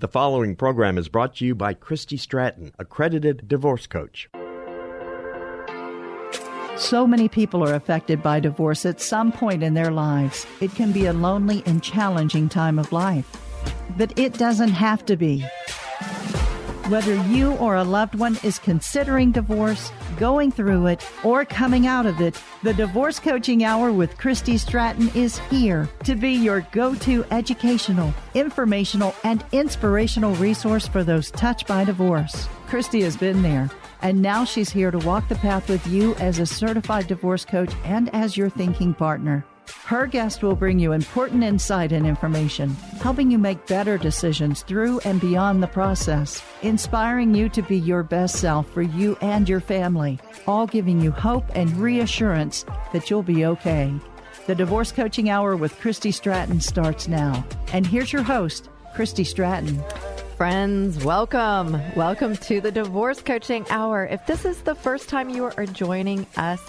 The following program is brought to you by Christy Stratton, accredited divorce coach. So many people are affected by divorce at some point in their lives. It can be a lonely and challenging time of life. But it doesn't have to be. Whether you or a loved one is considering divorce, going through it, or coming out of it, the Divorce Coaching Hour with Christy Stratton is here to be your go to educational, informational, and inspirational resource for those touched by divorce. Christy has been there, and now she's here to walk the path with you as a certified divorce coach and as your thinking partner. Her guest will bring you important insight and information, helping you make better decisions through and beyond the process, inspiring you to be your best self for you and your family, all giving you hope and reassurance that you'll be okay. The Divorce Coaching Hour with Christy Stratton starts now. And here's your host, Christy Stratton. Friends, welcome. Welcome to the Divorce Coaching Hour. If this is the first time you are joining us,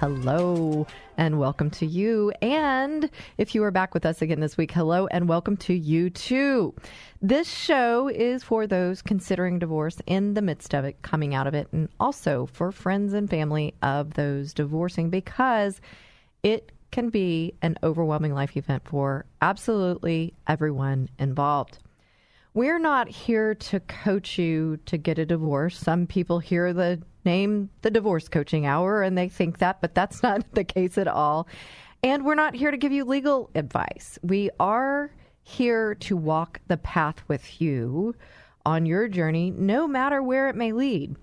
hello and welcome to you. And if you are back with us again this week, hello and welcome to you too. This show is for those considering divorce in the midst of it, coming out of it, and also for friends and family of those divorcing because it can be an overwhelming life event for absolutely everyone involved. We're not here to coach you to get a divorce. Some people hear the name the divorce coaching hour and they think that, but that's not the case at all. And we're not here to give you legal advice. We are here to walk the path with you on your journey, no matter where it may lead.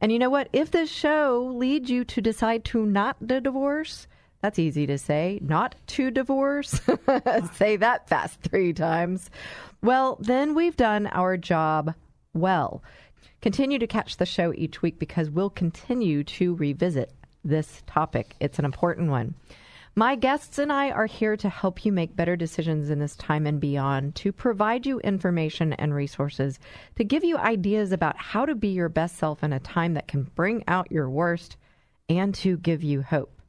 And you know what? If this show leads you to decide to not to divorce, that's easy to say. Not to divorce. say that fast three times. Well, then we've done our job well. Continue to catch the show each week because we'll continue to revisit this topic. It's an important one. My guests and I are here to help you make better decisions in this time and beyond, to provide you information and resources, to give you ideas about how to be your best self in a time that can bring out your worst, and to give you hope.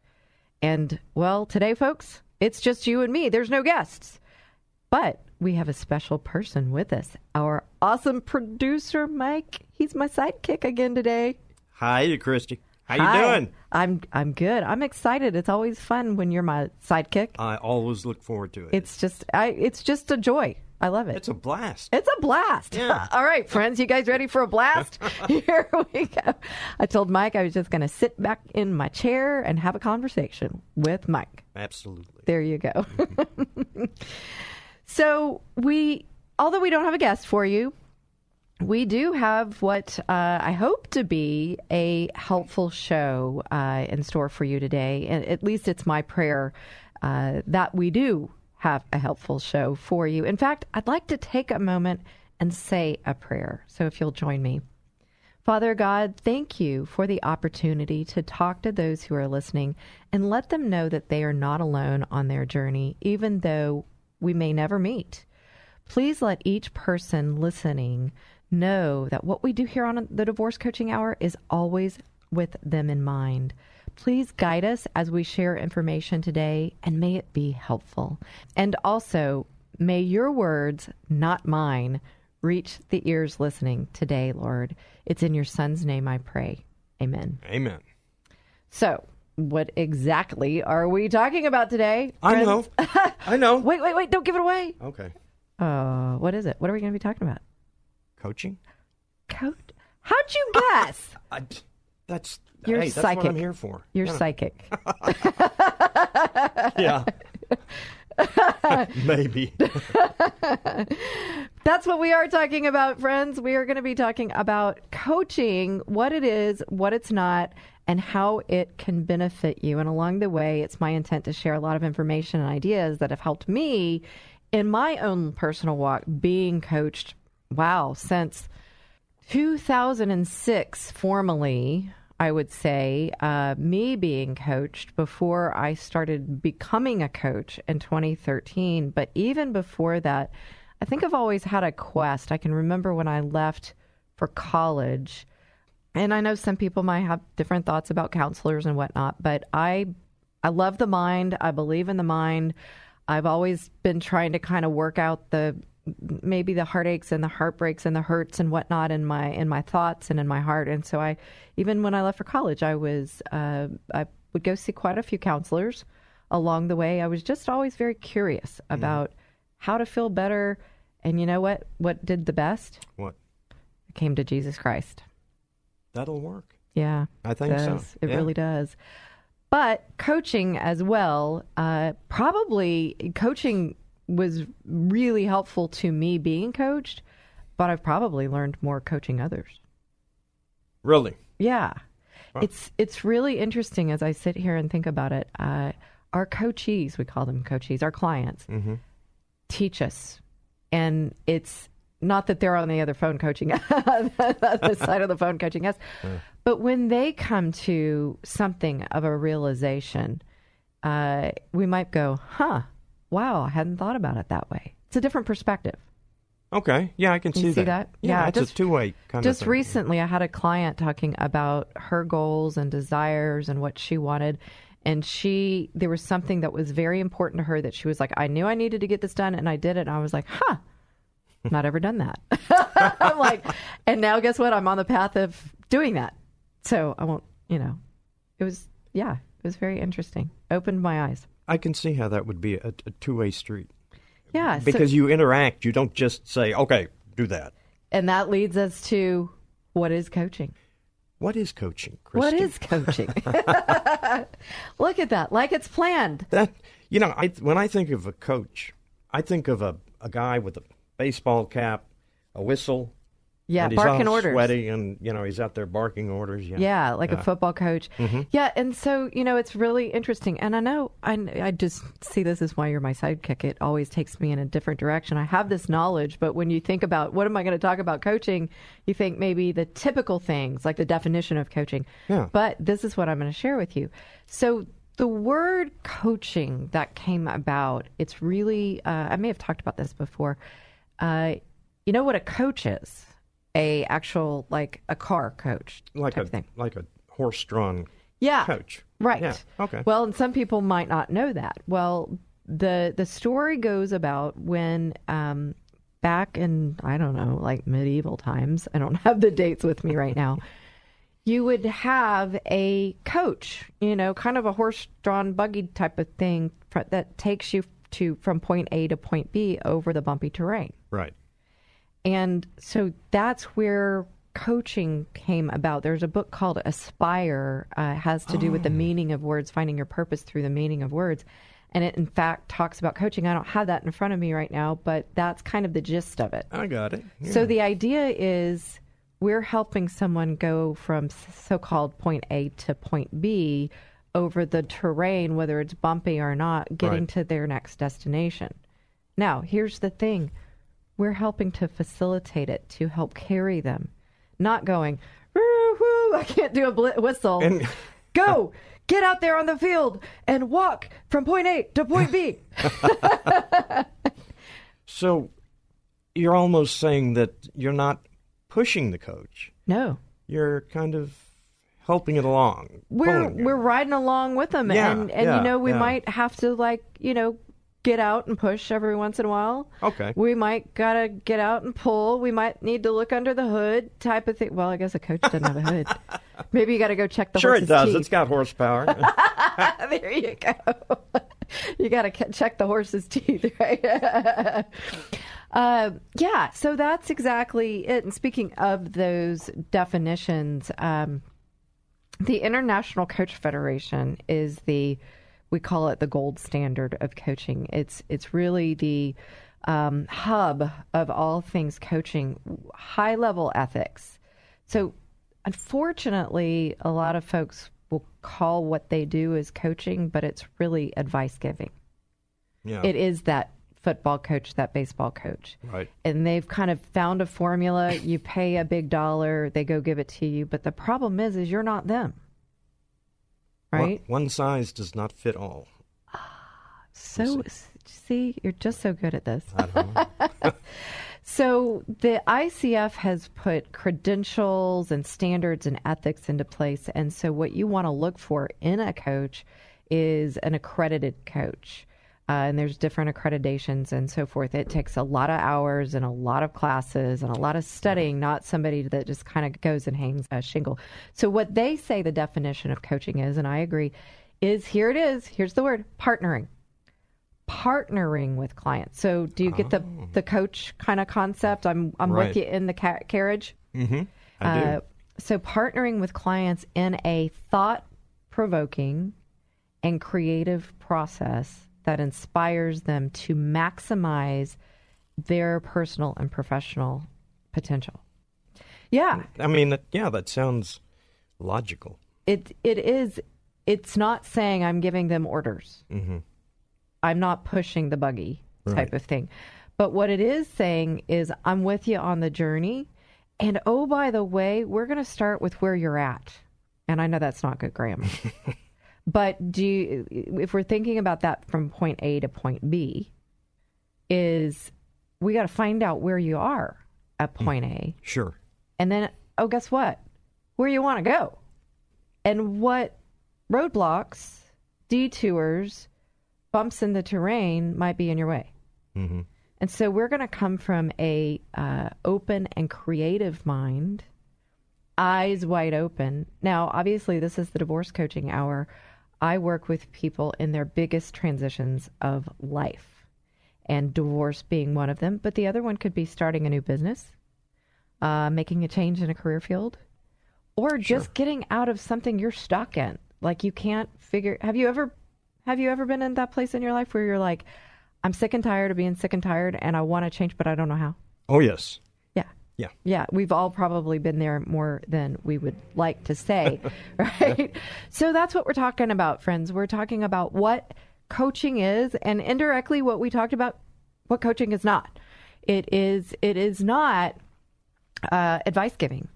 And, well, today, folks, it's just you and me. There's no guests. But we have a special person with us, our awesome producer, Mike. He's my sidekick again today. Hi, Christy. How Hi. you doing? I'm I'm good. I'm excited. It's always fun when you're my sidekick. I always look forward to it. It's just I it's just a joy. I love it. it's a blast. It's a blast. Yeah. All right, friends, you guys ready for a blast? Here we go. I told Mike I was just going to sit back in my chair and have a conversation with Mike. Absolutely. There you go. Mm-hmm. so we, although we don't have a guest for you, we do have what uh, I hope to be a helpful show uh, in store for you today. And at least it's my prayer uh, that we do have a helpful show for you. In fact, I'd like to take a moment and say a prayer. So if you'll join me. Father God, thank you for the opportunity to talk to those who are listening and let them know that they are not alone on their journey, even though we may never meet. Please let each person listening know that what we do here on the Divorce Coaching Hour is always with them in mind. Please guide us as we share information today, and may it be helpful. And also, may your words, not mine, reach the ears listening today, Lord. It's in your Son's name I pray. Amen. Amen. So, what exactly are we talking about today? I know. I know. wait, wait, wait! Don't give it away. Okay. Uh, what is it? What are we going to be talking about? Coaching? Coach? How'd you guess? I, that's You're hey, that's psychic. what I'm here for. You're Yeah. psychic. Yeah. Maybe. That's what we are talking about, friends. We are going to be talking about coaching, what it is, what it's not, and how it can benefit you. And along the way, it's my intent to share a lot of information and ideas that have helped me in my own personal walk being coached wow, since 2006, formally, I would say, uh, me being coached before I started becoming a coach in 2013. But even before that, I think I've always had a quest. I can remember when I left for college, and I know some people might have different thoughts about counselors and whatnot, but I, I love the mind. I believe in the mind. I've always been trying to kind of work out the maybe the heartaches and the heartbreaks and the hurts and whatnot in my in my thoughts and in my heart. And so I, even when I left for college, I was uh, I would go see quite a few counselors along the way. I was just always very curious about how to feel better. And you know what? What did the best? What? I came to Jesus Christ. That'll work. Yeah, I think so. does. It Yeah. really does. But coaching as well, uh, probably coaching was really helpful to me being coached, but I've probably learned more coaching others. Really? Yeah. It's it's really interesting as I sit here and think about it. Uh, our coachees, we call them coachees, our clients, teach us, and it's not that they're on the other phone coaching, the side of the phone coaching us, but when they come to something of a realization, uh, we might go, "Huh, wow, I hadn't thought about it that way." It's a different perspective. Okay. Yeah, I can You see, see that? Yeah, Yeah, it's just- a two-way kind Just recently, I had a client talking about her goals and desires and what she wanted. And she, there was something that was very important to her that she was like, I knew I needed to get this done, and I did it. And I was like, huh, not ever done that. I'm like, and now guess what? I'm on the path of doing that. So I won't, you know, it was, yeah, it was very interesting. Opened my eyes. I can see how that would be a, a two-way street Yeah. so- because you interact. You don't just say, "Okay, do that." and that leads us to what is coaching? What is coaching, What is coaching? Look at that, like it's planned. that? You know, I, when I think of a coach, I think of a, a guy with a baseball cap, a whistle, Yeah, and he's barking orders. sweaty, and you know he's out there barking orders. Yeah, Yeah, like Yeah. Mm-hmm. a football coach. Yeah, and so you know it's really interesting. And I know I I just see this is why you're my sidekick. It always takes me in a different direction. I have this knowledge, but when you think about what am I going to talk about coaching, you think maybe the typical things like the definition of coaching. Yeah. But this is what I'm going to share with you. So the word coaching that came about, it's really uh, I may have talked about this before. Uh, you know what a coach is? A actual like a car coach like type a thing. like a horse-drawn Yeah. coach. Right. Yeah. Okay. Well, and some people might not know that. Well, the the story goes about when um, back in I don't know, like medieval times. I don't have the dates with me right now. You would have a coach, you know, kind of a horse-drawn buggy type of thing that takes you to from point A to point B over the bumpy terrain. Right. And so that's where coaching came about. There's a book called Aspire, uh, has to do with the meaning of words, finding your purpose through the meaning of words. And it, in fact, talks about coaching. I don't have that in front of me right now, but that's kind of the gist of it. I got it. Yeah. So the idea is we're helping someone go from so called point A to point B over the terrain, whether it's bumpy or not, getting Right. to their next destination. Now, here's the thing we're helping to facilitate it, to help carry them, not going, "Woo-hoo, I can't do a bl- whistle. And- go, get out there on the field and walk from point A to point B. So you're almost saying that you're not pushing the coach. no. You're kind of helping it along. we're we're riding along with them Yeah, and and yeah, you know we yeah. might have to like you know get out and push every once in a while Okay. we might gotta get out and pull we might need to look under the hood type of thing well i guess a coach doesn't have a hood maybe you gotta go check the Sure, it does. teeth. It's got horsepower. there you go you gotta check the horse's teeth right uh, yeah so that's exactly it and speaking of those definitions um, the International Coach Federation is the we call it the gold standard of coaching. It's it's really the um, hub of all things coaching, high level ethics. So, unfortunately, a lot of folks will call what they do as coaching, but it's really advice giving. yeah. It is that football coach, that baseball coach. Right. And they've kind of found a formula. You pay a big dollar, they go give it to you. But the problem is, is you're not them. Right? One, one size does not fit all. So, see, you're just so good at this. so, the ICF has put credentials and standards and ethics into place. And so, what you want to look for in a coach is an accredited coach. Uh, and there's different accreditations and so forth. It takes a lot of hours and a lot of classes and a lot of studying, not somebody that just kind of goes and hangs a shingle. So, what they say the definition of coaching is, and I agree, is here it is. Here's the word partnering partnering with clients. So, do you get the the coach kind of concept? I'm I'm Right. with you in the ca- carriage. Mm-hmm. I do. Uh, so, partnering with clients in a thought provoking and creative process that inspires them to maximize their personal and professional potential. Yeah, I mean, yeah, that sounds logical. it it is. It's not saying I'm giving them orders. Mm-hmm. I'm not pushing the buggy type Right. of thing. But what it is saying is I'm with you on the journey. And oh, by the way, we're going to start with where you're at. And I know that's not good grammar. but do you, if we're thinking about that from point A to point B, is we got to find out where you are at point A. Sure. And then, oh, guess what? Where you want to go. And what roadblocks, detours, bumps in the terrain might be in your way. Mm-hmm. And so we're going to come from a uh, open and creative mind, eyes wide open. Now, obviously, this is the divorce coaching hour. I work with people in their biggest transitions of life, and divorce being one of them. But the other one could be starting a new business, uh, making a change in a career field, or just getting out of something you're stuck in. Like you can't figure. Have you ever, have you ever been in that place in your life where you're like, I'm sick and tired of being sick and tired, and I want to change, but I don't know how. Oh, yes. Yeah. Yeah. We've all probably been there more than we would like to say, right? So that's what we're talking about, friends. We're talking about what coaching is and indirectly what we talked about what coaching is not. It is it is not uh, advice giving.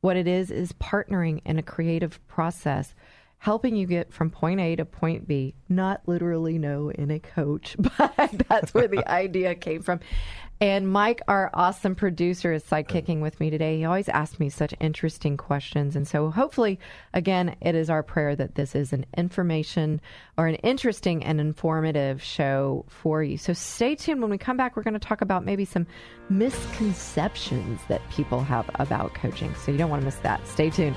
What it is is partnering in a creative process, helping you get from point A to point B. Not literally, no, in a coach, but that's where the idea came from. And Mike, our awesome producer, is sidekicking with me today. He always asks me such interesting questions. And so, hopefully, again, it is our prayer that this is an information or an interesting and informative show for you. So, stay tuned. When we come back, we're going to talk about maybe some misconceptions that people have about coaching. So, you don't want to miss that. Stay tuned.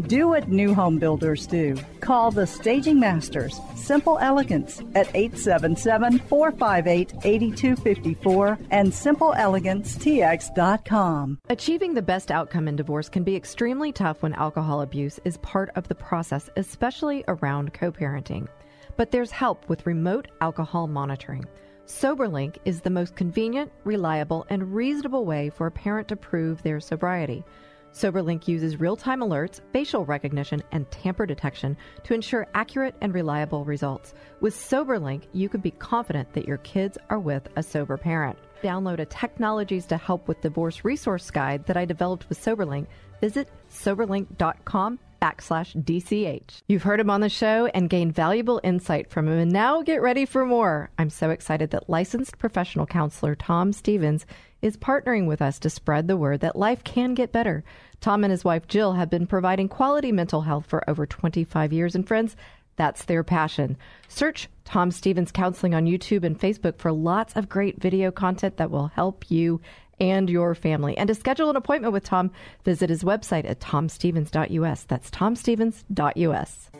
Do what new home builders do. Call the Staging Masters, Simple Elegance, at 877 458 8254 and SimpleEleganceTX.com. Achieving the best outcome in divorce can be extremely tough when alcohol abuse is part of the process, especially around co parenting. But there's help with remote alcohol monitoring. SoberLink is the most convenient, reliable, and reasonable way for a parent to prove their sobriety. SoberLink uses real time alerts, facial recognition, and tamper detection to ensure accurate and reliable results. With SoberLink, you can be confident that your kids are with a sober parent. Download a Technologies to Help with Divorce resource guide that I developed with SoberLink. Visit soberlink.com backslash DCH. You've heard him on the show and gained valuable insight from him, and now get ready for more. I'm so excited that licensed professional counselor Tom Stevens is partnering with us to spread the word that life can get better. Tom and his wife Jill have been providing quality mental health for over 25 years, and friends, that's their passion. Search Tom Stevens Counseling on YouTube and Facebook for lots of great video content that will help you and your family. And to schedule an appointment with Tom, visit his website at tomstevens.us. That's tomstevens.us.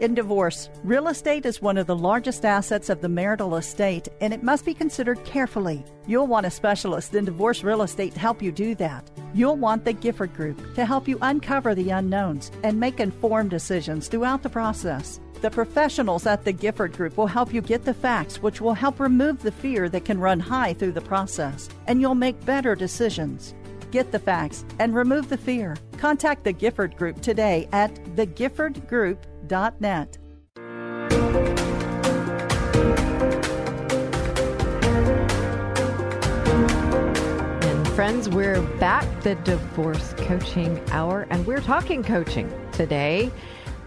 In divorce, real estate is one of the largest assets of the marital estate, and it must be considered carefully. You'll want a specialist in divorce real estate to help you do that. You'll want the Gifford Group to help you uncover the unknowns and make informed decisions throughout the process. The professionals at the Gifford Group will help you get the facts, which will help remove the fear that can run high through the process, and you'll make better decisions. Get the facts and remove the fear. Contact the Gifford Group today at thegiffordgroup.net. And friends, we're back, the Divorce Coaching Hour, and we're talking coaching today.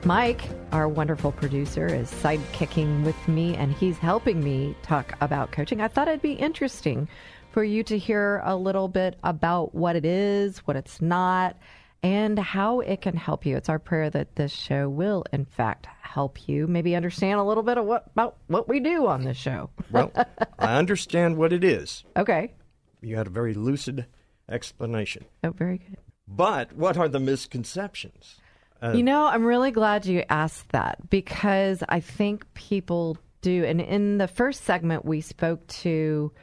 Mike, our wonderful producer, is sidekicking with me and he's helping me talk about coaching. I thought it'd be interesting for you to hear a little bit about what it is, what it's not, and how it can help you. It's our prayer that this show will, in fact, help you maybe understand a little bit of what about what we do on this show. Well, I understand what it is. Okay. You had a very lucid explanation. Oh, very good. But what are the misconceptions? You know, I'm really glad you asked that because I think people do. And in the first segment, we spoke to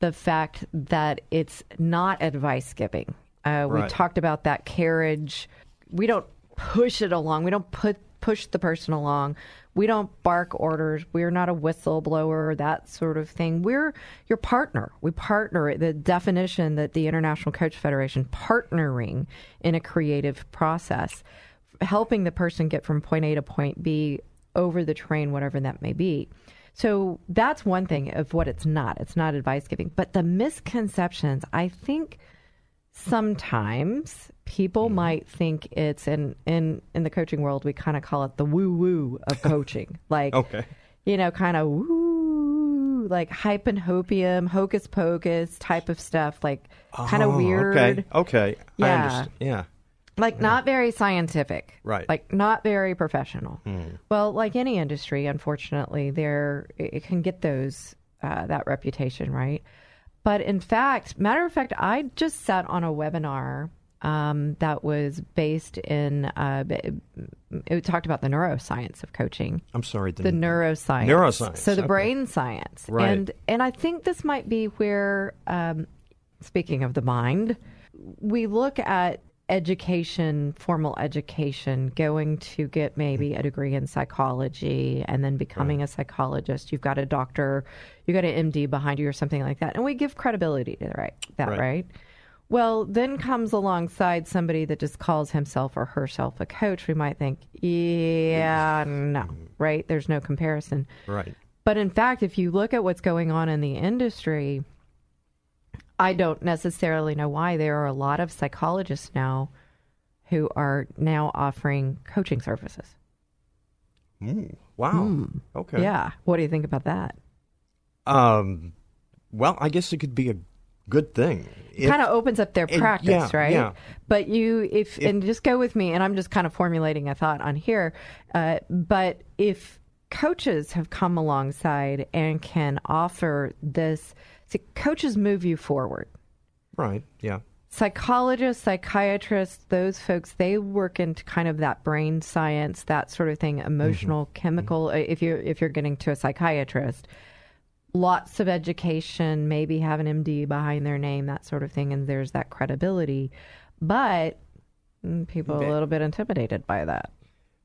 the fact that it's not advice giving. Uh, we Right. talked about that carriage. We don't push it along. We don't put push the person along. We don't bark orders. We're not a whistleblower, that sort of thing. We're your partner. We partner. The definition that the International Coach Federation partnering in a creative process, helping the person get from point A to point B over the train, whatever that may be. So that's one thing of what it's not. It's not advice giving. But the misconceptions, I think sometimes people might think it's in in in the coaching world we kind of call it the woo woo of coaching. like Okay. you know, kind of woo like hype and hopium, hocus pocus type of stuff, like kind of Oh, weird. Okay. Okay. I Yeah. understand. Yeah. Like not very scientific. Right. Like not very professional. Well, like any industry, unfortunately, there it it can get those uh, that reputation, right? But in fact, matter of fact, I just sat on a webinar um, that was based in. Uh, it talked about the neuroscience of coaching I'm sorry. the neuroscience. Neuroscience, So the okay. brain science. Right. And and I think this might be where um, speaking of the mind, we look at education, formal education, going to get maybe a degree in psychology and then becoming a psychologist. You've got a doctor, you got an MD behind you or something like that. And we give credibility to right, that, Right. right? Well, then comes alongside somebody that just calls himself or herself a coach. We might think, yeah, no, right? There's no comparison. Right. But in fact, if you look at what's going on in the industry, I don't necessarily know why there are a lot of psychologists now who are now offering coaching services. Ooh, wow. Okay. Yeah. What do you think about that? Um. Well, I guess it could be a good thing. If- kind of opens up their it- practice, yeah, right? yeah. But you, if, and just go with me, and I'm just kind of formulating a thought on here. Uh, but if coaches have come alongside and can offer this, see, coaches move you forward. Right. Yeah. psychologists, psychiatrists, those folks, they work into kind of that brain science, that sort of thing, emotional, Mm-hmm. chemical. If you're if you're getting to a psychiatrist, lots of education, maybe have an MD behind their name, that sort of thing, and there's that credibility. But mm, people are a little bit intimidated by that.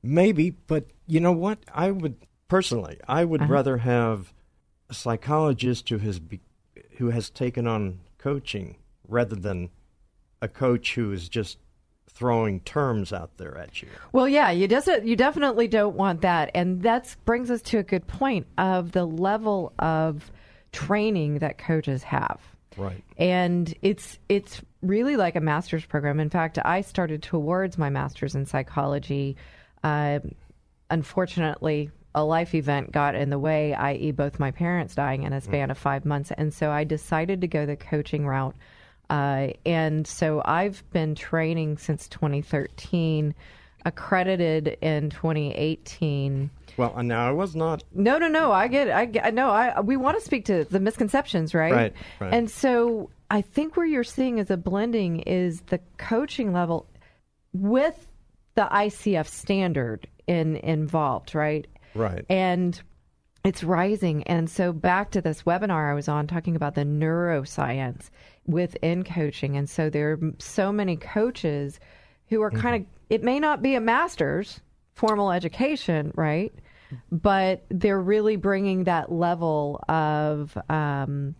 Maybe, but you know what? I would personally, I would rather have a psychologist who has be, who has taken on coaching rather than a coach who is just throwing terms out there at you. Well, yeah, you just you definitely don't want that, and that brings us to a good point of the level of training that coaches have. Right. and it's it's really like a master's program. In fact, I started towards my master's in psychology. Uh, unfortunately, a life event got in the way, i.e., both my parents dying in a span of five months, and so I decided to go the coaching route. Uh, and so I've been training since 2013, accredited in 2018. Well, and now I was not. No, no, no. I get. I get. No, I. We want to speak to the misconceptions, right? Right, right. And so I think where you're seeing as a blending is the coaching level with the ICF standard in involved, right? Right. And it's rising. And so back to this webinar I was on talking about the neuroscience within coaching. And so there are so many coaches who are kind of, it may not be a master's formal education, right? But they're really bringing that level of um,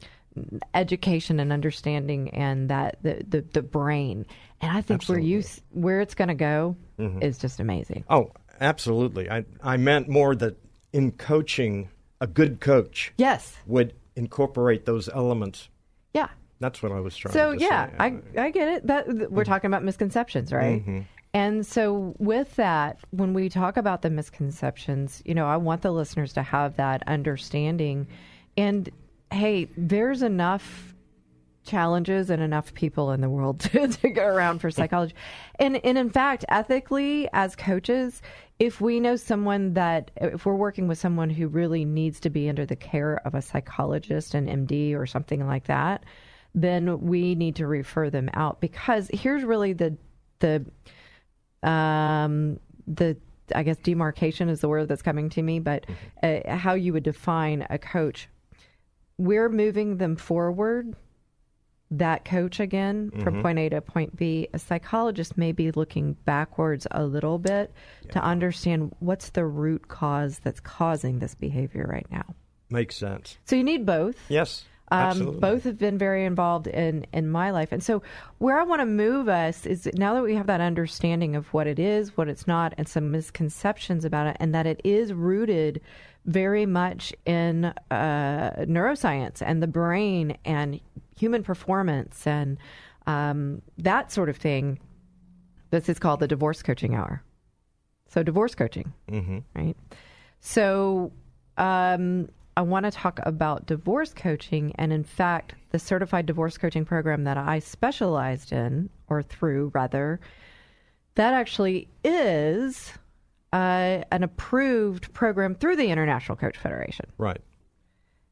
education and understanding and that the, the, the brain. And I think where you where it's going to go is just amazing. Oh, absolutely. I I meant more that in coaching, a good coach Yes. would incorporate those elements. Yeah. That's what I was trying. So yeah, say. I I get it. That we're mm-hmm. talking about misconceptions, right? Mm-hmm. And so with that, when we talk about the misconceptions, you know, I want the listeners to have that understanding. And hey, there's enough challenges and enough people in the world to, to go around for psychology. And and in fact, ethically as coaches, if we know someone that if we're working with someone who really needs to be under the care of a psychologist, an MD or something like that, then we need to refer them out because here's really the the um the I guess demarcation is the word that's coming to me, but uh, how you would define a coach. We're moving them forward that coach again from point A to point B, a psychologist may be looking backwards a little bit to understand what's the root cause that's causing this behavior right now. Makes sense. So you need both. Yes. Um, both have been very involved in in my life, and so where I want to move us is now that we have that understanding of what it is, what it's not, and some misconceptions about it, and that it is rooted very much in uh, neuroscience and the brain and human performance and um, that sort of thing. This is called the divorce coaching hour. So divorce coaching, mm-hmm. right? So um, I want to talk about divorce coaching, and in fact, the certified divorce coaching program that I specialized in, or through rather, that actually is uh, an approved program through the International Coach Federation. right.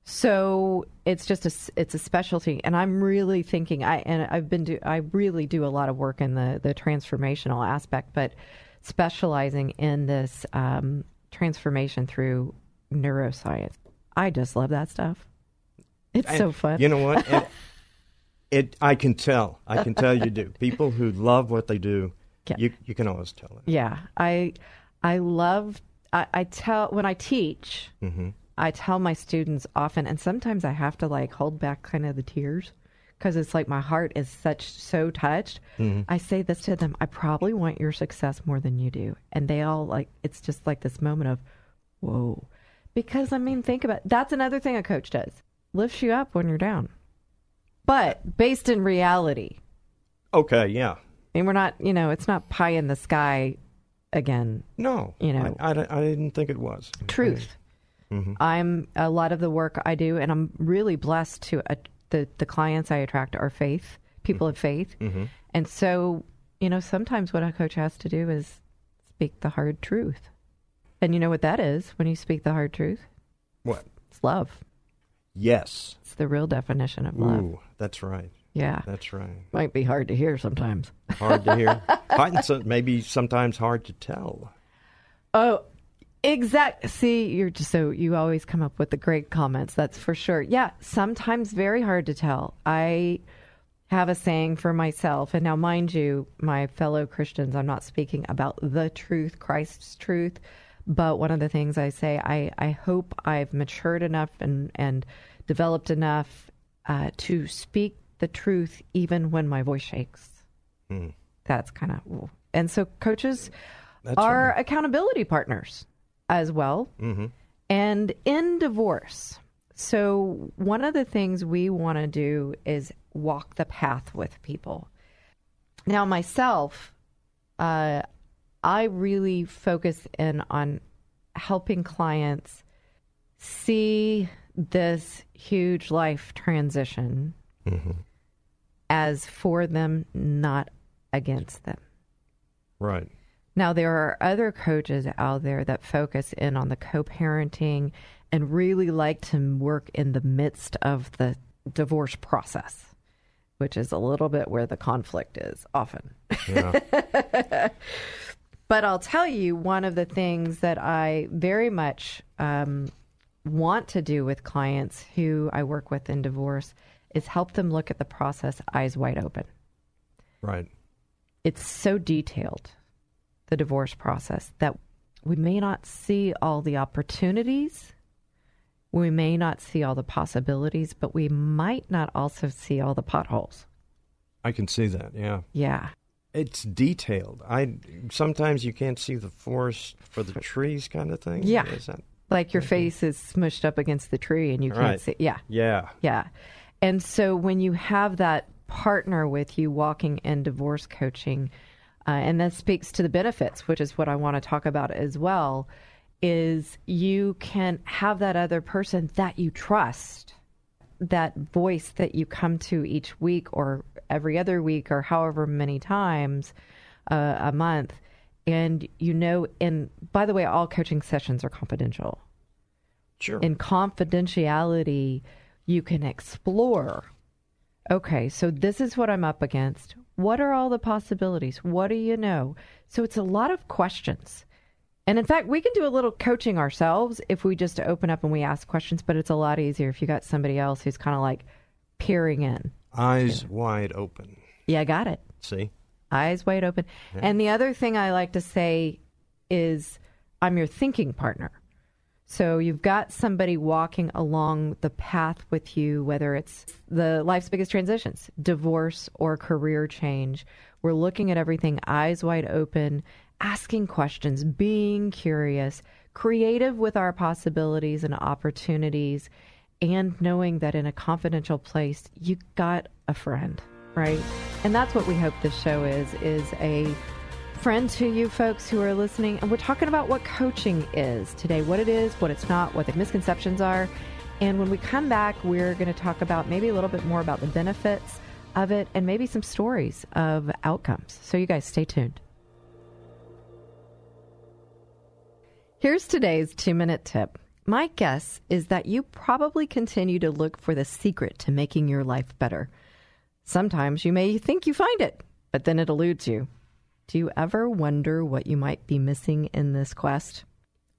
So it's just a it's a specialty, and I'm really thinking I and I've been do I really do a lot of work in the the transformational aspect, but specializing in this um, transformation through neuroscience. I just love that stuff. It's so fun. You know what? It, it. I can tell. I can tell you do. People who love what they do, Yeah. you you can always tell it. Yeah, I I love I, I tell when I teach, mm-hmm. I tell my students often, and sometimes I have to like hold back kind of the tears because it's like my heart is such so touched. Mm-hmm. I say this to them: I probably want your success more than you do, and they all like it's just like this moment of whoa, because I mean, think about that's another thing a coach does lifts you up when you're down, but based in reality. Okay. Yeah. I mean, we're not, you know, it's not pie in the sky again. No. You know. I, I, I didn't think it was Truth. I'm a lot of the work I do, and I'm really blessed to uh, the the clients I attract are faith people of faith, and so you know sometimes what a coach has to do is speak the hard truth, and you know what that is when you speak the hard truth. What? It's love. Yes. It's the real definition of love. Ooh, that's right. Yeah. That's right. Might be hard to hear sometimes. Hard to hear. hard, so, maybe sometimes hard to tell. Oh, exact. See, you're just so you always come up with the great comments. That's for sure. Yeah, sometimes very hard to tell. I have a saying for myself, and now, mind you, my fellow Christians, I'm not speaking about the truth, Christ's truth, but one of the things I say, I, I hope I've matured enough and and developed enough uh, to speak the truth even when my voice shakes. That's kind of, and so coaches That's are right. accountability partners as well. Mm-hmm. And in divorce, so one of the things we want to do is walk the path with people. Now, myself, uh, I really focus in on helping clients see this huge life transition as for them, not against them. Right. Now, there are other coaches out there that focus in on the co parenting and really like to work in the midst of the divorce process, which is a little bit where the conflict is often. Yeah. But I'll tell you, one of the things that I very much um, want to do with clients who I work with in divorce is help them look at the process eyes wide open. right. It's so detailed, the divorce process, that we may not see all the opportunities. We may not see all the possibilities, but we might not also see all the potholes. I can see that. Yeah. Yeah. It's detailed. I sometimes you can't see the forest for the trees, kind of thing. Yeah. That? Like your face is smushed up against the tree and you can't Right. see. Yeah. Yeah. Yeah. And so when you have that partner with you walking in divorce coaching, uh, and that speaks to the benefits, which is what I want to talk about as well, is you can have that other person that you trust, that voice that you come to each week or every other week or however many times uh, a month. And you know, and by the way, all coaching sessions are confidential Sure. in confidentiality, you can explore. Okay, so this is what I'm up against. What are all the possibilities? What do you know? So it's a lot of questions. And in fact, we can do a little coaching ourselves if we just open up and we ask questions, but it's a lot easier if you got somebody else who's kind of like peering in. Eyes wide open. Yeah, I got it See. eyes wide open. And the other thing I like to say is I'm your thinking partner. So you've got somebody walking along the path with you, whether it's the life's biggest transitions, divorce or career change. We're looking at everything eyes wide open, asking questions, being curious, creative with our possibilities and opportunities, and knowing that in a confidential place, you got a friend, right? And that's what we hope this show is, is a friend to you folks who are listening. And we're talking about what coaching is today, what it is, what it's not, what the misconceptions are. And when we come back, we're going to talk about maybe a little bit more about the benefits of it and maybe some stories of outcomes. So you guys stay tuned. Here's today's two minute tip. My guess is that you probably continue to look for the secret to making your life better. Sometimes you may think you find it, but then it eludes you. Do you ever wonder what you might be missing in this quest?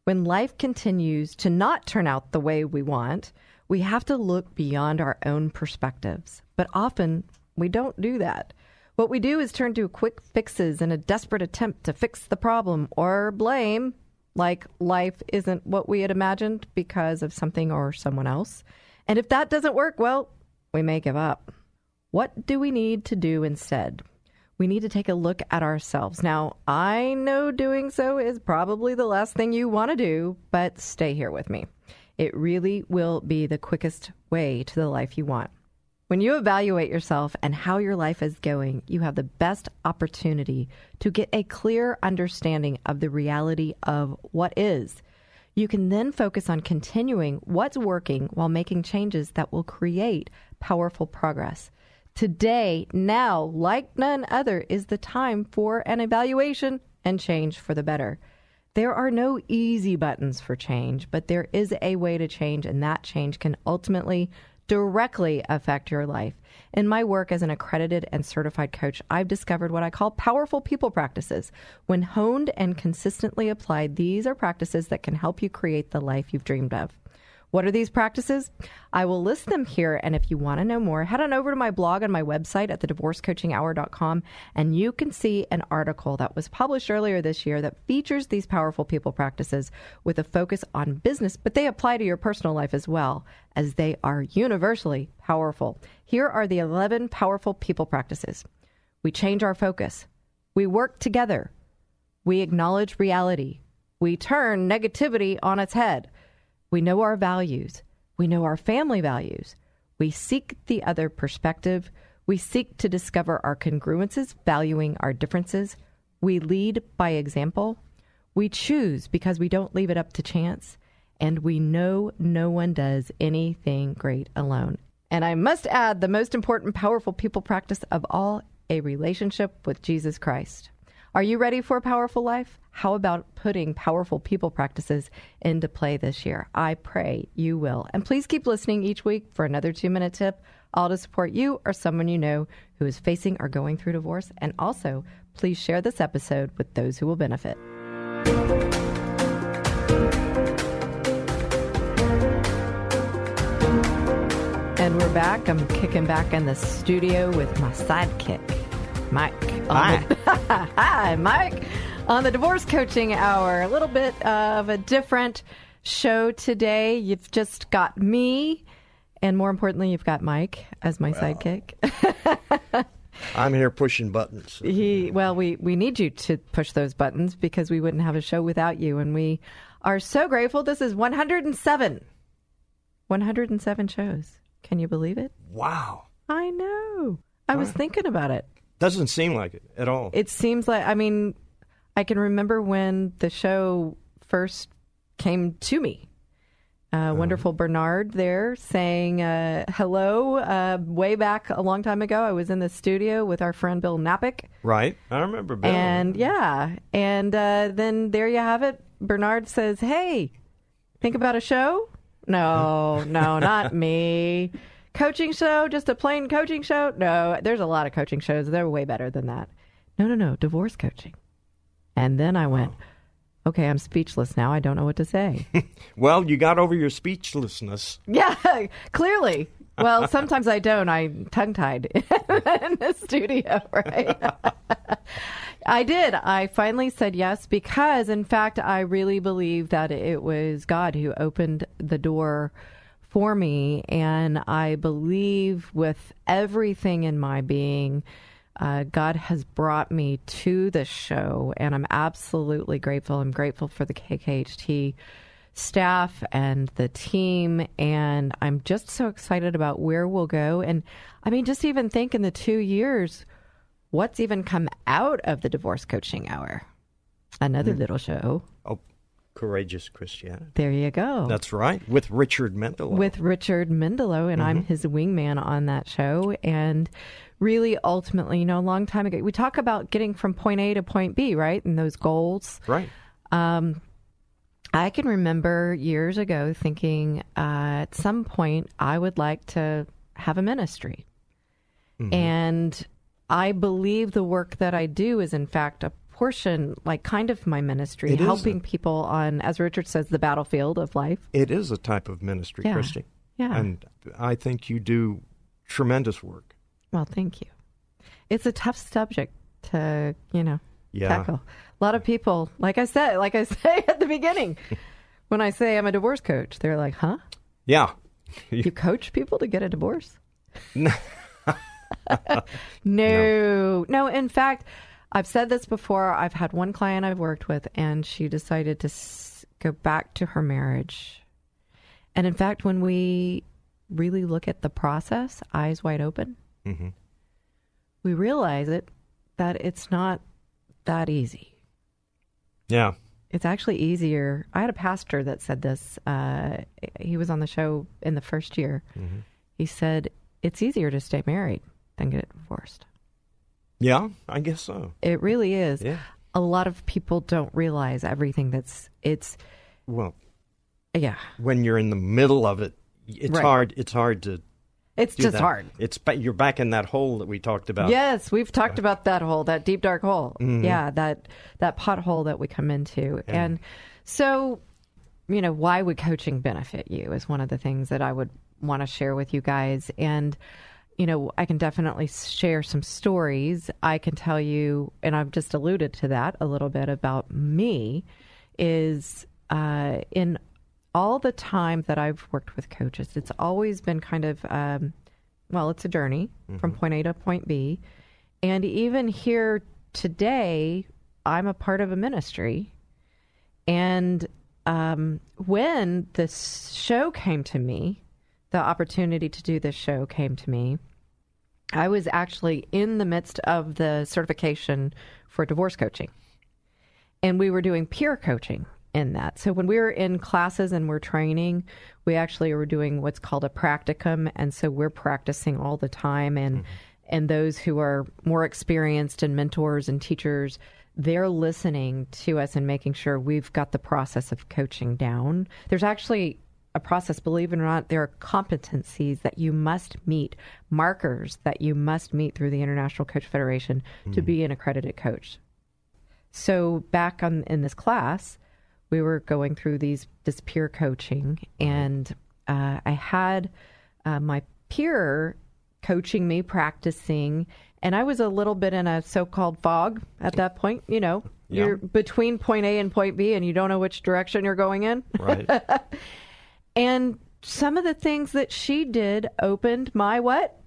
When life continues to not turn out the way we want, we have to look beyond our own perspectives. But often we don't do that. What we do is turn to quick fixes in a desperate attempt to fix the problem or blame, like life isn't what we had imagined because of something or someone else. And if that doesn't work, well, we may give up. What do we need to do instead? We need to take a look at ourselves. Now, I know doing so is probably the last thing you want to do, but stay here with me. It really will be the quickest way to the life you want. When you evaluate yourself and how your life is going, you have the best opportunity to get a clear understanding of the reality of what is. You can then focus on continuing what's working while making changes that will create powerful progress. Today, now, like none other, is the time for an evaluation and change for the better. There are no easy buttons for change, but there is a way to change, and that change can ultimately directly affect your life. In my work as an accredited and certified coach, I've discovered what I call powerful people practices. When honed and consistently applied, these are practices that can help you create the life you've dreamed of. What are these practices? I will list them here. And if you want to know more, head on over to my blog on my website at thedivorcecoachinghour.com and you can see an article that was published earlier this year that features these powerful people practices with a focus on business, but they apply to your personal life as well, as they are universally powerful. Here are the 11 powerful people practices. We change our focus. We work together. We acknowledge reality. We turn negativity on its head. We know our values. We know our family values. We seek the other perspective. We seek to discover our congruences, valuing our differences. We lead by example. We choose because we don't leave it up to chance. And we know no one does anything great alone. And I must add the most important, powerful people practice of all a relationship with Jesus Christ. Are you ready for a powerful life? How about putting powerful people practices into play this year? I pray you will. And please keep listening each week for another two minute tip, all to support you or someone you know who is facing or going through divorce. And also, please share this episode with those who will benefit. And we're back. I'm kicking back in the studio with my sidekick, Mike. Hi. Hi, Mike. On the Divorce Coaching Hour, a little bit of a different show today. You've just got me, and more importantly, you've got Mike as my sidekick. I'm here pushing buttons. He, well, we, we need you to push those buttons because we wouldn't have a show without you. And we are so grateful. This is 107. 107 shows. Can you believe it? Wow. I know. I was thinking about it. Doesn't seem like it at all. It seems like, I mean, I can remember when the show first came to me. Uh, wonderful Bernard there saying uh, hello. Uh, way back a long time ago, I was in the studio with our friend Bill Napick. right? I remember Bill. And yeah, and uh, then there you have it. Bernard says, "Hey, think about a show? No, no, not me. Coaching show? Just a plain coaching show? No, there's a lot of coaching shows. They're way better than that. No, no, no, divorce coaching." And then I went, oh. "Okay, I'm speechless now. I don't know what to say." well, you got over your speechlessness. Yeah, clearly. Well, sometimes I don't. I'm tongue tied in the studio, right? I did. I finally said yes because, in fact, I really believe that it was God who opened the door for me. And I believe with everything in my being, uh, God has brought me to this show, and I'm absolutely grateful. I'm grateful for the KKHT staff and the team, and I'm just so excited about where we'll go. And I mean, just even think in the two years, what's even come out of the Divorce Coaching Hour? Another little show. Courageous Christianity. There you go. That's right. With Richard Mendelow. with Richard Mendelow, and I'm his wingman on that show. And really, ultimately, you know, a long time ago, we talk about getting from point A to point B, right? And those goals. right. Um, I can remember years ago thinking uh, at some point I would like to have a ministry. And I believe the work that I do is, in fact, a portion, like kind of my ministry, It helping a- people on, as Richard says, the battlefield of life. It is a type of ministry, Yeah. Christy. Yeah. And I think you do tremendous work. Well, thank you. It's a tough subject to, you know, Yeah. tackle. A lot of people, like I said, like I say at the beginning, when I say I'm a divorce coach, they're like, "Huh? Yeah. You coach people to get a divorce?" no, no. no, In fact, I've said this before. I've had one client I've worked with, and she decided to s- go back to her marriage. And in fact, when we really look at the process, eyes wide open, we realize it that it's not that easy. Yeah. It's actually easier. I had a pastor that said this. Uh, he was on the show in the first year. He said it's easier to stay married than get divorced. Yeah, I guess so. It really is. Yeah. A lot of people don't realize everything that's it's Well, yeah. when you're in the middle of it, it's Right. hard it's hard to It's just that. hard. It's you're back in that hole that we talked about. Yes, we've talked about that hole, that deep dark hole. Mm-hmm. Yeah, that that pothole that we come into. And so, you know, why would coaching benefit you is one of the things that I would want to share with you guys. And you know, I can definitely share some stories. I can tell you, and I've just alluded to that a little bit about me, is uh, in all the time that I've worked with coaches, it's always been kind of, um, well, it's a journey from point A to point B. And even here today, I'm a part of a ministry. And um, when this show came to me, the opportunity to do this show came to me. I was actually in the midst of the certification for divorce coaching. And we were doing peer coaching in that. So when we were in classes and we're training, we actually were doing what's called a practicum. And so we're practicing all the time. And, mm-hmm. and those who are more experienced and mentors and teachers, they're listening to us and making sure we've got the process of coaching down. There's actually a process, believe it or not, there are competencies that you must meet, markers that you must meet through the International Coach Federation to be an accredited coach. So back on in this class, we were going through these this peer coaching, and uh, I had uh, my peer coaching me, practicing, and I was a little bit in a so-called fog at that point. You know, Yeah. you're between point A and point B, and you don't know which direction you're going in. Right. And some of the things that she did opened my what?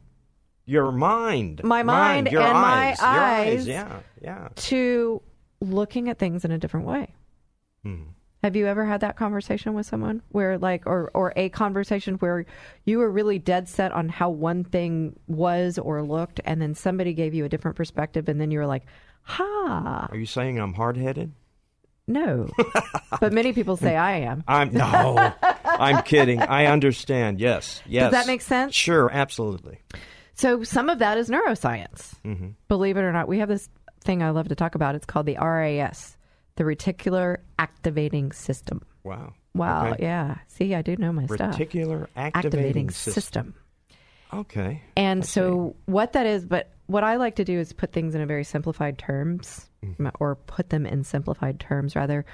your mind. My mind your and my eyes. Your eyes. eyes. Yeah. Yeah. To looking at things in a different way. Hmm. Have you ever had that conversation with someone where like or or a conversation where you were really dead set on how one thing was or looked and then somebody gave you a different perspective and then you were like, "Ha, Are you saying I'm hard headed? no." but many people say I am. I'm no. I'm kidding. I understand. Yes. Yes. Does that make sense? Sure. Absolutely. So some of that is neuroscience. Mm-hmm. Believe it or not, we have this thing I love to talk about. It's called the RAS, the Reticular Activating System. Wow. Wow, Okay. yeah. See, I do know my stuff. Reticular activating, system. system. Okay. And I so what that is, but what I like to do is put things in a very simplified terms Mm-hmm. or put them in simplified terms rather.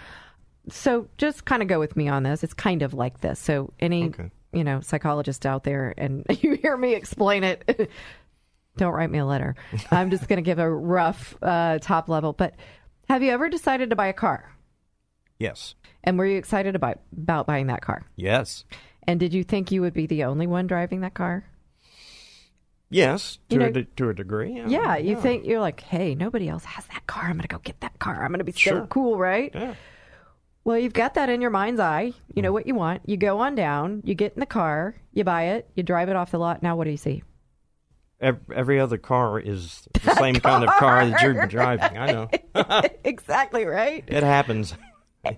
So just kind of go with me on this. It's kind of like this. So any Okay. you know, psychologist out there and you hear me explain it, don't write me a letter. I'm just going to give a rough uh, top level. But have you ever decided to buy a car? Yes. And were you excited about about buying that car? Yes. And did you think you would be the only one driving that car? Yes. To, You a, de- to a degree. Yeah. Yeah, you think you're like, hey, nobody else has that car. I'm going to go get that car. I'm going to be so Sure. cool, right? Yeah. Well, you've got that in your mind's eye. You know mm. what you want. You go on down, you get in the car, you buy it, you drive it off the lot. Now, what do you see? Ev- Every other car is the same kind of car that you're driving. I know. exactly right. It happens.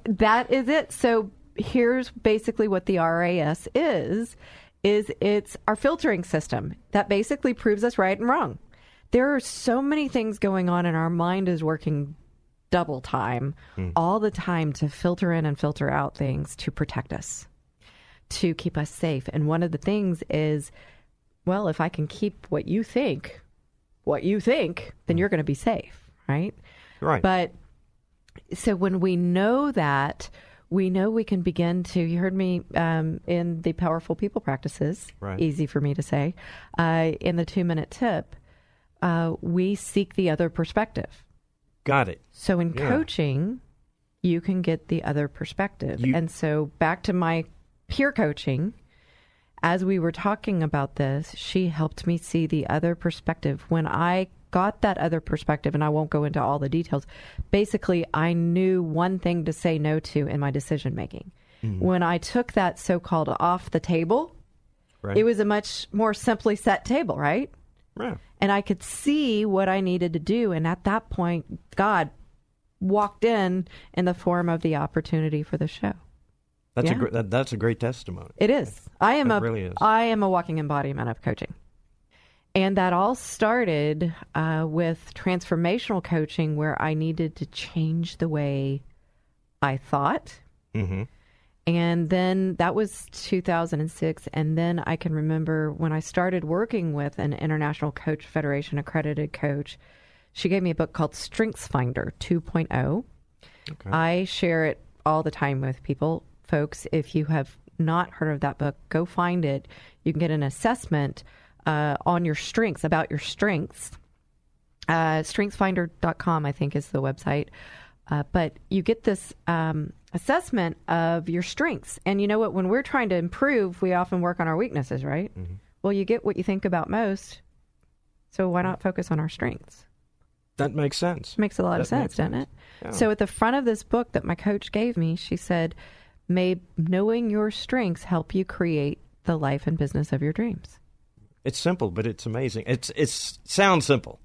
That is it. So here's basically what the RAS is is it's our filtering system that basically proves us right and wrong. There are so many things going on and our mind is working double time all the time to filter in and filter out things to protect us, to keep us safe. And one of the things is well, if I can keep what you think, what you think, then you're going to be safe, right? Right. But so when we know that, we know we can begin to. You heard me um, in the powerful people practices. Right. Easy for me to say. Uh, in the two minute tip, uh, we seek the other perspective. Got it. So in Yeah. coaching, you can get the other perspective. You- and so back to my peer coaching, as we were talking about this, she helped me see the other perspective. When I got that other perspective, and I won't go into all the details, basically, I knew one thing to say no to in my decision making. Mm. When I took that so called off the table, Right. it was a much more simply set table, right? Yeah. and I could see what I needed to do. And at that point, God walked in in the form of the opportunity for the show. That's Yeah. a great. That, that's a great testimony. It is. I am It a really is. I am a walking embodiment of coaching. And that all started uh, with transformational coaching, where I needed to change the way I thought Mm-hmm. And then that was 2006. And then I can remember when I started working with an International Coach Federation accredited coach, she gave me a book called Strengths Finder 2.0. Okay. I share it all the time with people. Folks, if you have not heard of that book, go find it. You can get an assessment uh, on your strengths, about your strengths. Uh, strengthsfinder.com, I think, is the website. Uh, but you get this um, assessment of your strengths. And you know what? When we're trying to improve, we often work on our weaknesses, right? Mm-hmm. Well, you get what you think about most. So why not focus on our strengths? That makes sense. Makes a lot that of sense, doesn't sense. it? Yeah. So at the front of this book that my coach gave me, she said, May knowing your strengths help you create the life and business of your dreams. It's simple, but it's amazing. It's it's sounds simple.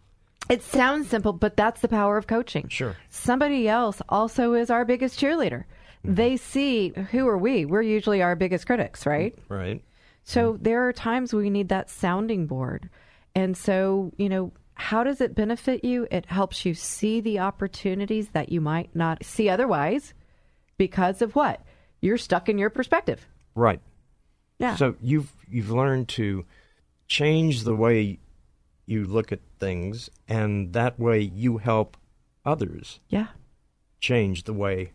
It sounds simple, but that's the power of coaching. Sure. Somebody else also is our biggest cheerleader. Mm-hmm. They see who are we? We're usually our biggest critics, right? Right. So mm-hmm. there are times we need that sounding board. And so, you know, how does it benefit you? It helps you see the opportunities that you might not see otherwise because of what? You're stuck in your perspective. Right. Yeah. So you've you've learned to change the way you look at things and that way you help others. Yeah. Change the way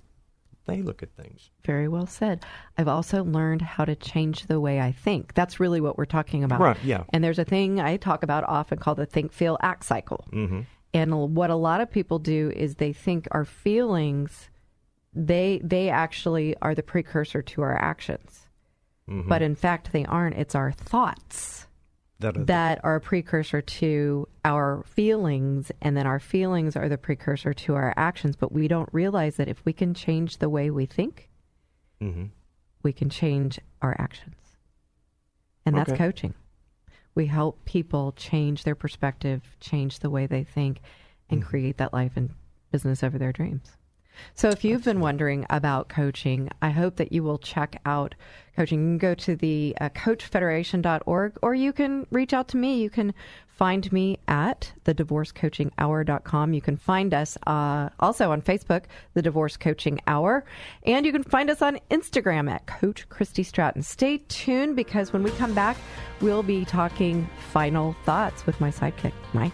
they look at things. Very well said. I've also learned how to change the way I think. That's really what we're talking about. Right, yeah. And there's a thing I talk about often called the think, feel, act cycle. Mm-hmm. And what a lot of people do is they think our feelings, they they actually are the precursor to our actions. Mm-hmm. But in fact, they aren't. It's our thoughts that are, that are a precursor to our feelings, and then our feelings are the precursor to our actions. But we don't realize that if we can change the way we think, mm-hmm. we can change our actions. And that's okay. coaching. We help people change their perspective, change the way they think, and mm-hmm. create that life and business over their dreams. So, if you've been wondering about coaching, I hope that you will check out coaching. You can go to the uh, coachfederation.org or you can reach out to me. You can find me at the divorcecoachinghour.com. You can find us uh, also on Facebook, the Divorce Coaching Hour, and you can find us on Instagram at Coach Christy Stratton. Stay tuned because when we come back, we'll be talking final thoughts with my sidekick, Mike.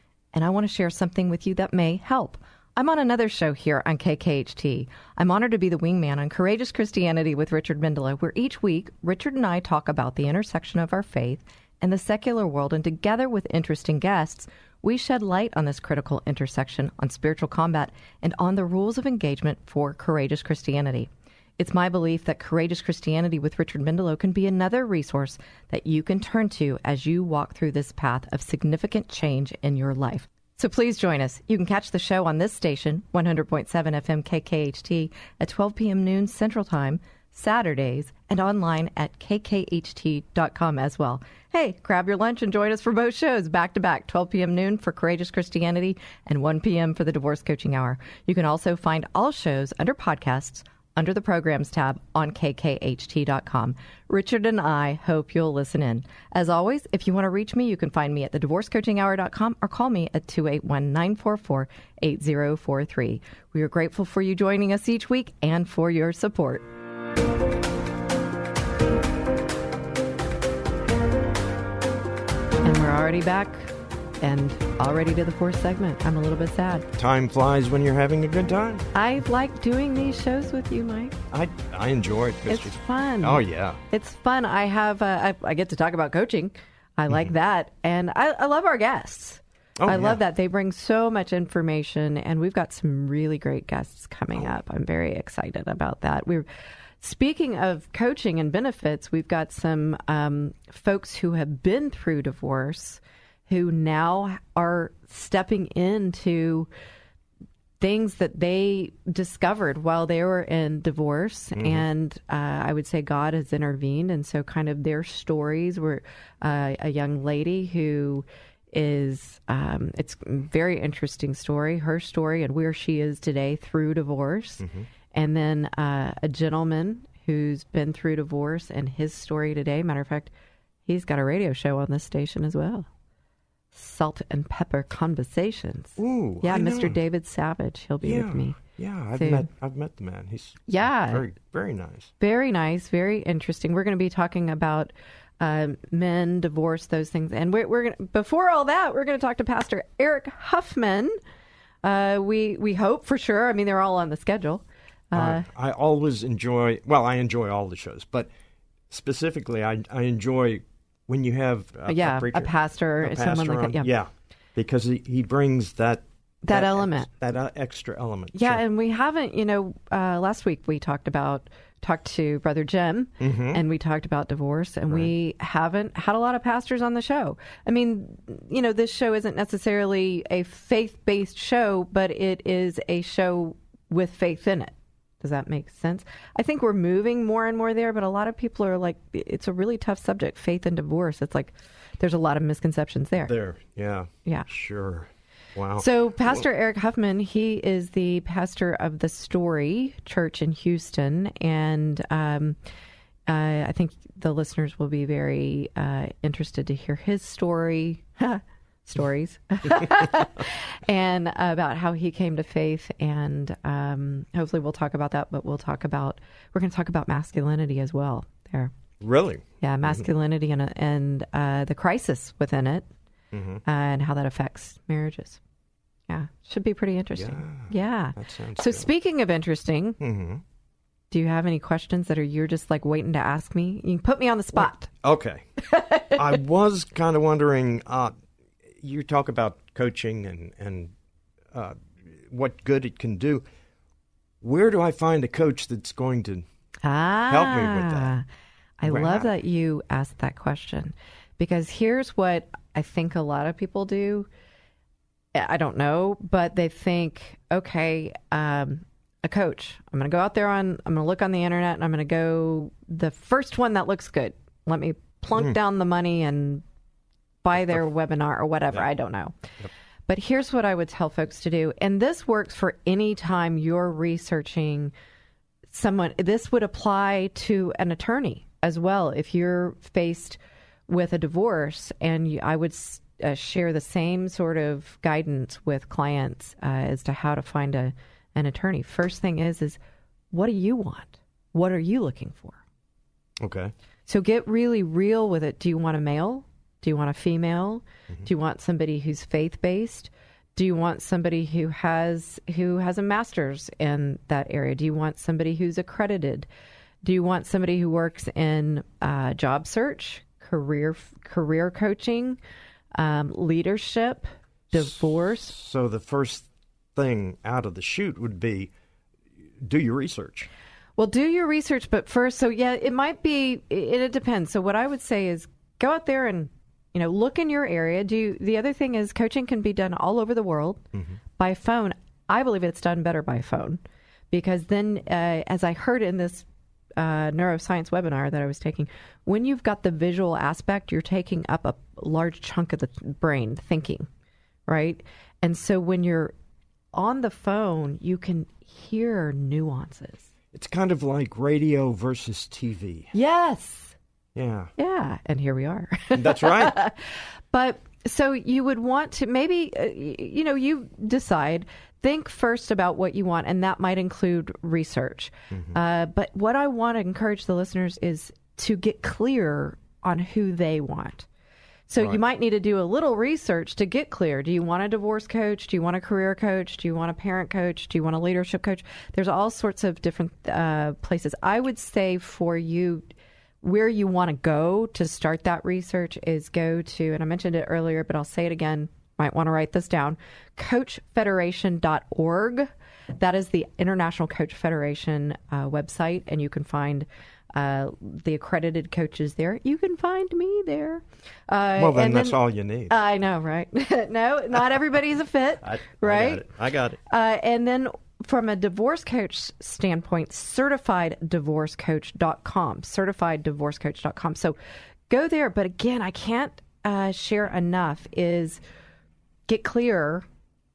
and I want to share something with you that may help. I'm on another show here on KKHT. I'm honored to be the wingman on Courageous Christianity with Richard Mendelow, where each week Richard and I talk about the intersection of our faith and the secular world, and together with interesting guests, we shed light on this critical intersection, on spiritual combat, and on the rules of engagement for courageous Christianity. It's my belief that Courageous Christianity with Richard Mendelow can be another resource that you can turn to as you walk through this path of significant change in your life. So please join us. You can catch the show on this station, 100.7 FM KKHT, at 12 p.m. noon Central Time, Saturdays, and online at kkht.com as well. Hey, grab your lunch and join us for both shows back to back, 12 p.m. noon for Courageous Christianity and 1 p.m. for the Divorce Coaching Hour. You can also find all shows under podcasts under the programs tab on kkht.com. Richard and I hope you'll listen in. As always, if you want to reach me, you can find me at the thedivorcecoachinghour.com or call me at 281 944 8043. We are grateful for you joining us each week and for your support. And we're already back and already to the fourth segment. I'm a little bit sad. Time flies when you're having a good time. I like doing these shows with you, Mike. I I enjoy it. It's fun. Oh yeah, it's fun. I have uh, I, I, get to talk about coaching. I like mm-hmm. that, and I, I, love our guests. Oh, I yeah. love that they bring so much information, and we've got some really great guests coming oh. up. I'm very excited about that. We're Speaking of coaching and benefits, we've got some um, folks who have been through divorce who now are stepping into things that they discovered while they were in divorce. Mm-hmm. And uh, I would say God has intervened. And so, kind of their stories were uh, a young lady who is um, it's a very interesting story her story and where she is today through divorce mm-hmm. and then uh, a gentleman who's been through divorce and his story today matter of fact he's got a radio show on this station as well Salt and Pepper Conversations. Ooh, yeah, I Mr. know. David Savage. He'll be yeah, with me. Yeah, I've soon. met I've met the man. He's Yeah. very very nice. Very nice, very interesting. We're going to be talking about um, men, divorce, those things, and we're, we're going before all that, we're going to talk to Pastor Eric Huffman. Uh, we we hope for sure. I mean, they're all on the schedule. Uh, Uh, I always enjoy. Well, I enjoy all the shows, but specifically, I I enjoy when you have a, yeah, preacher, a pastor, a someone pastor like that. on- Yeah. because he, he brings that That ex- element. that uh, extra element. Yeah, and we haven't, you know, uh, last week we talked about talked to Brother Jim, Mm-hmm. and we talked about divorce, and we haven't had a lot of pastors on the show. I mean, you know, this show isn't necessarily a faith based show, but it is a show with faith in it. Does that make sense? I think we're moving more and more there, but a lot of people are like, it's a really tough subject, faith and divorce. It's like there's a lot of misconceptions there. there. Yeah. Yeah. Sure. Wow. So, Pastor Eric Huffman, he is the pastor of the Story Church in Houston, and um, uh, I think the listeners will be very uh, interested to hear his story, stories, and about how he came to faith. And um, hopefully, we'll talk about that. But we'll talk about we're going to talk about masculinity as well. There, really. yeah, masculinity and and uh, the crisis within it, Mm-hmm. and how that affects marriages. Yeah, should be pretty interesting. Yeah. Sounds So good. speaking of interesting, hmm do you have any questions that are you're just like waiting to ask me? You can put me on the spot. Okay. I was kind of wondering. Uh, you talk about coaching and and uh, what good it can do. Where do I find a coach that's going to? Ah, Help me with that. I Where- love that you asked that question because here's what I think a lot of people do. I don't know, but they think, okay, um, a coach. I'm going to go out there on. I'm going to look on the internet and I'm going to go the first one that looks good. Let me plunk Hmm. down the money and buy their webinar or whatever. I don't know. But here's what I would tell folks to do, and this works for any time you're researching someone this would apply to an attorney as well if you're faced with a divorce and you, i would uh, share the same sort of guidance with clients uh, as to how to find a an attorney first thing is is what do you want what are you looking for Okay. so get really real with it. Do you want a male? Do you want a female? Do you want somebody who's faith based? Do you want somebody who has who has a master's in that area? Do you want somebody who's accredited? Do you want somebody who works in uh, job search, career career coaching, um, leadership, divorce? So the first thing out of the chute would be do your research. Well, do your research, but first, so yeah, it might be. It, it depends. So what I would say is go out there and you know look in your area. Do the other thing is coaching can be done all over the world by phone. I believe it's done better by phone because then, uh, as I heard in this uh, neuroscience webinar that I was taking, when you've got the visual aspect, you're taking up a large chunk of the brain thinking, right? And so when you're on the phone, you can hear nuances. It's kind of like radio versus TV. Yes. Yeah. Yeah. And here we are. That's right. but so you would want to maybe, uh, you know, you decide, think first about what you want, and that might include research. Uh, but what I want to encourage the listeners is to get clear on who they want. So you might need to do a little research to get clear. Do you want a divorce coach? Do you want a career coach? Do you want a parent coach? Do you want a leadership coach? There's all sorts of different uh, places. I would say for you, where you want to go to start that research is go to, and I mentioned it earlier, but I'll say it again. Might want to write this down: coachfederation.org. That is the International Coach Federation uh, website, and you can find uh, the accredited coaches there. You can find me there. Uh, well, then and that's all you need. I know, right? no, not everybody's a fit, I, right? I got it. I got it. Uh, and then from a divorce coach standpoint, certifieddivorcecoach.com, certifieddivorcecoach.com. So go there. But again, I can't uh, share enough is get clear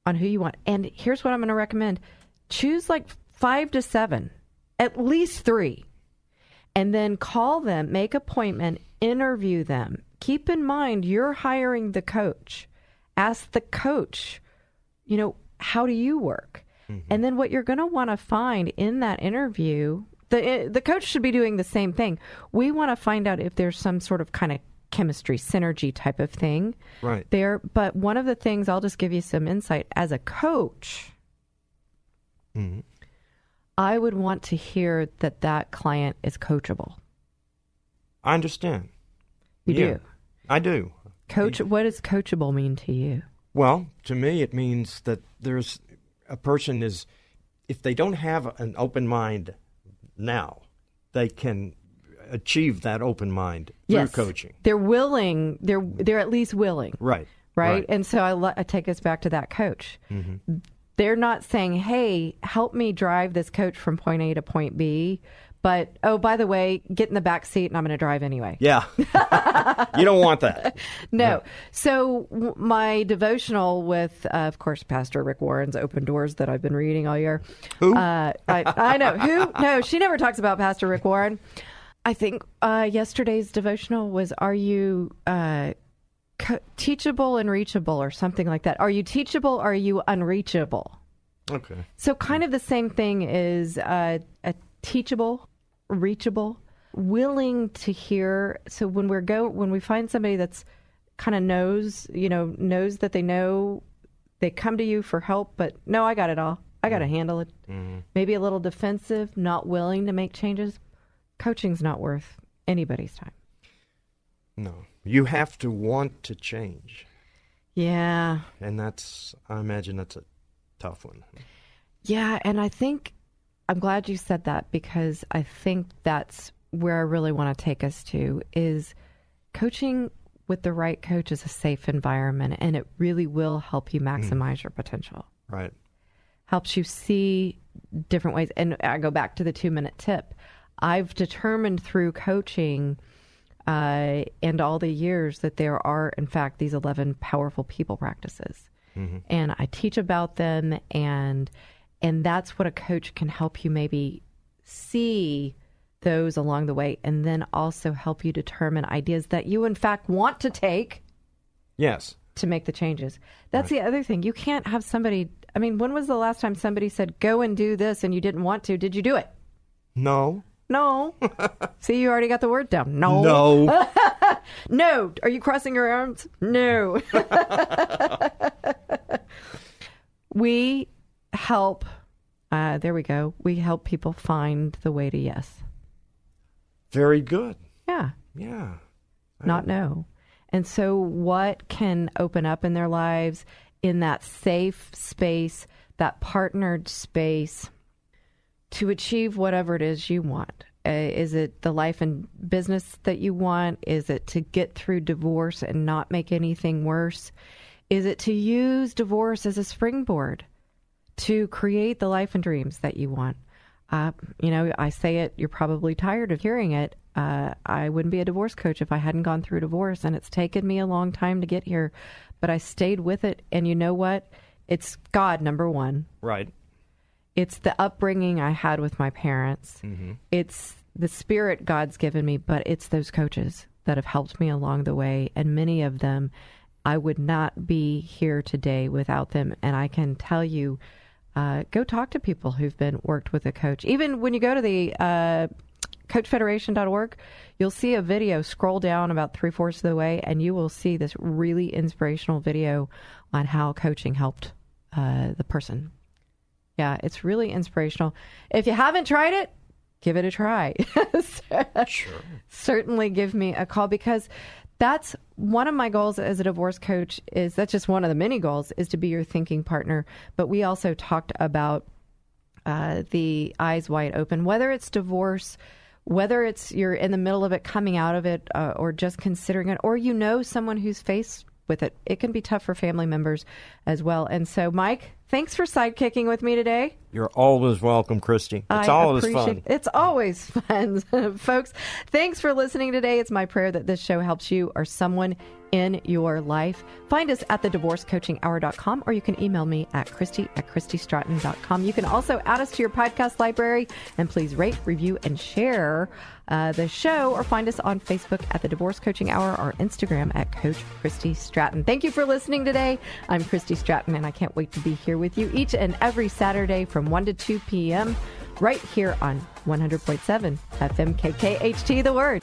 on who you want. And here's what I'm going to recommend choose like five to seven, at least three, and then call them, make appointment, interview them. Keep in mind you're hiring the coach. Ask the coach, you know, how do you work? And then what you're going to want to find in that interview, the the coach should be doing the same thing. We want to find out if there's some sort of kind of chemistry synergy type of thing Right. there. But one of the things I'll just give you some insight as a coach. Mhm. I would want to hear that that client is coachable. I understand. You Yeah. do. I do. Coach, what does coachable mean to you? Well, to me, it means that there's a person is, if they don't have an open mind now, they can achieve that open mind through coaching. They're willing. They're they're at least willing, Right. right? And so I, lo- I take us back to that coach. Mm-hmm. They're not saying, "Hey, help me drive this coach from point A to point B," but oh, by the way, get in the back seat and I'm going to drive anyway. Yeah. you don't want that. No. So w- my devotional with, uh, of course, Pastor Rick Warren's Open Doors that I've been reading all year. Who? Uh, I, I know who. No, she never talks about Pastor Rick Warren. I think uh, yesterday's devotional was, "Are you uh, co- teachable and reachable, or something like that? Are you teachable? Or are you unreachable?" Okay. So, kind of the same thing is uh, teachable, reachable, willing to hear. So when we're go when we find somebody that's kind of knows, you know, knows that they know, they come to you for help, but no, I got it all. I got to mm-hmm. handle it. Mm-hmm. Maybe a little defensive, not willing to make changes. Coaching's not worth anybody's time. No. You have to want to change. Yeah. And that's, I imagine that's a tough one. Yeah, and I think I'm glad you said that because I think that's where I really want to take us to is coaching with the right coach is a safe environment and it really will help you maximize your potential. Right. Helps you see different ways and I go back to the 2 minute tip. I've determined through coaching uh, and all the years that there are in fact these 11 powerful people practices and I teach about them and and that's what a coach can help you maybe see those along the way and then also help you determine ideas that you in fact want to take Yes. to make the changes. That's the other thing. You can't have somebody I mean, when was the last time somebody said go and do this and you didn't want to? Did you do it? No. No. See, you already got the word down. No. No. No. Are you crossing your arms? No. we help, uh, there we go. We help people find the way to yes. Very good. Yeah. Yeah. Not no. And so, what can open up in their lives in that safe space, that partnered space to achieve whatever it is you want? Uh, is it the life and business that you want? Is it to get through divorce and not make anything worse? Is it to use divorce as a springboard to create the life and dreams that you want? Uh, you know, I say it, you're probably tired of hearing it. Uh, I wouldn't be a divorce coach if I hadn't gone through divorce, and it's taken me a long time to get here, but I stayed with it. And you know what? It's God, number one. Right. It's the upbringing I had with my parents. It's the spirit God's given me, but it's those coaches that have helped me along the way. And many of them, I would not be here today without them. And I can tell you, uh, go talk to people who've been worked with a coach. Even when you go to the uh, coachfederation.org, you'll see a video. Scroll down about three fourths of the way, and you will see this really inspirational video on how coaching helped uh, the person. Yeah, it's really inspirational. If you haven't tried it, give it a try. Sure. Certainly give me a call because that's one of my goals as a divorce coach is that's just one of the many goals is to be your thinking partner, but we also talked about uh, the eyes wide open, whether it's divorce, whether it's you're in the middle of it, coming out of it, uh, or just considering it, or you know someone who's faced with it. It can be tough for family members as well. And so, Mike, thanks for sidekicking with me today. You're always welcome, Christy. It's I always fun. It's always fun, folks. Thanks for listening today. It's my prayer that this show helps you or someone in your life. Find us at the thedivorcecoachinghour.com or you can email me at Christy at ChristyStratton.com. You can also add us to your podcast library and please rate, review, and share uh, the show or find us on Facebook at the Divorce Coaching Hour or Instagram at Coach Christy Stratton. Thank you for listening today. I'm Christy Stratton and I can't wait to be here with you each and every Saturday from 1 to 2 p.m. right here on 100.7 FM KKHT The Word.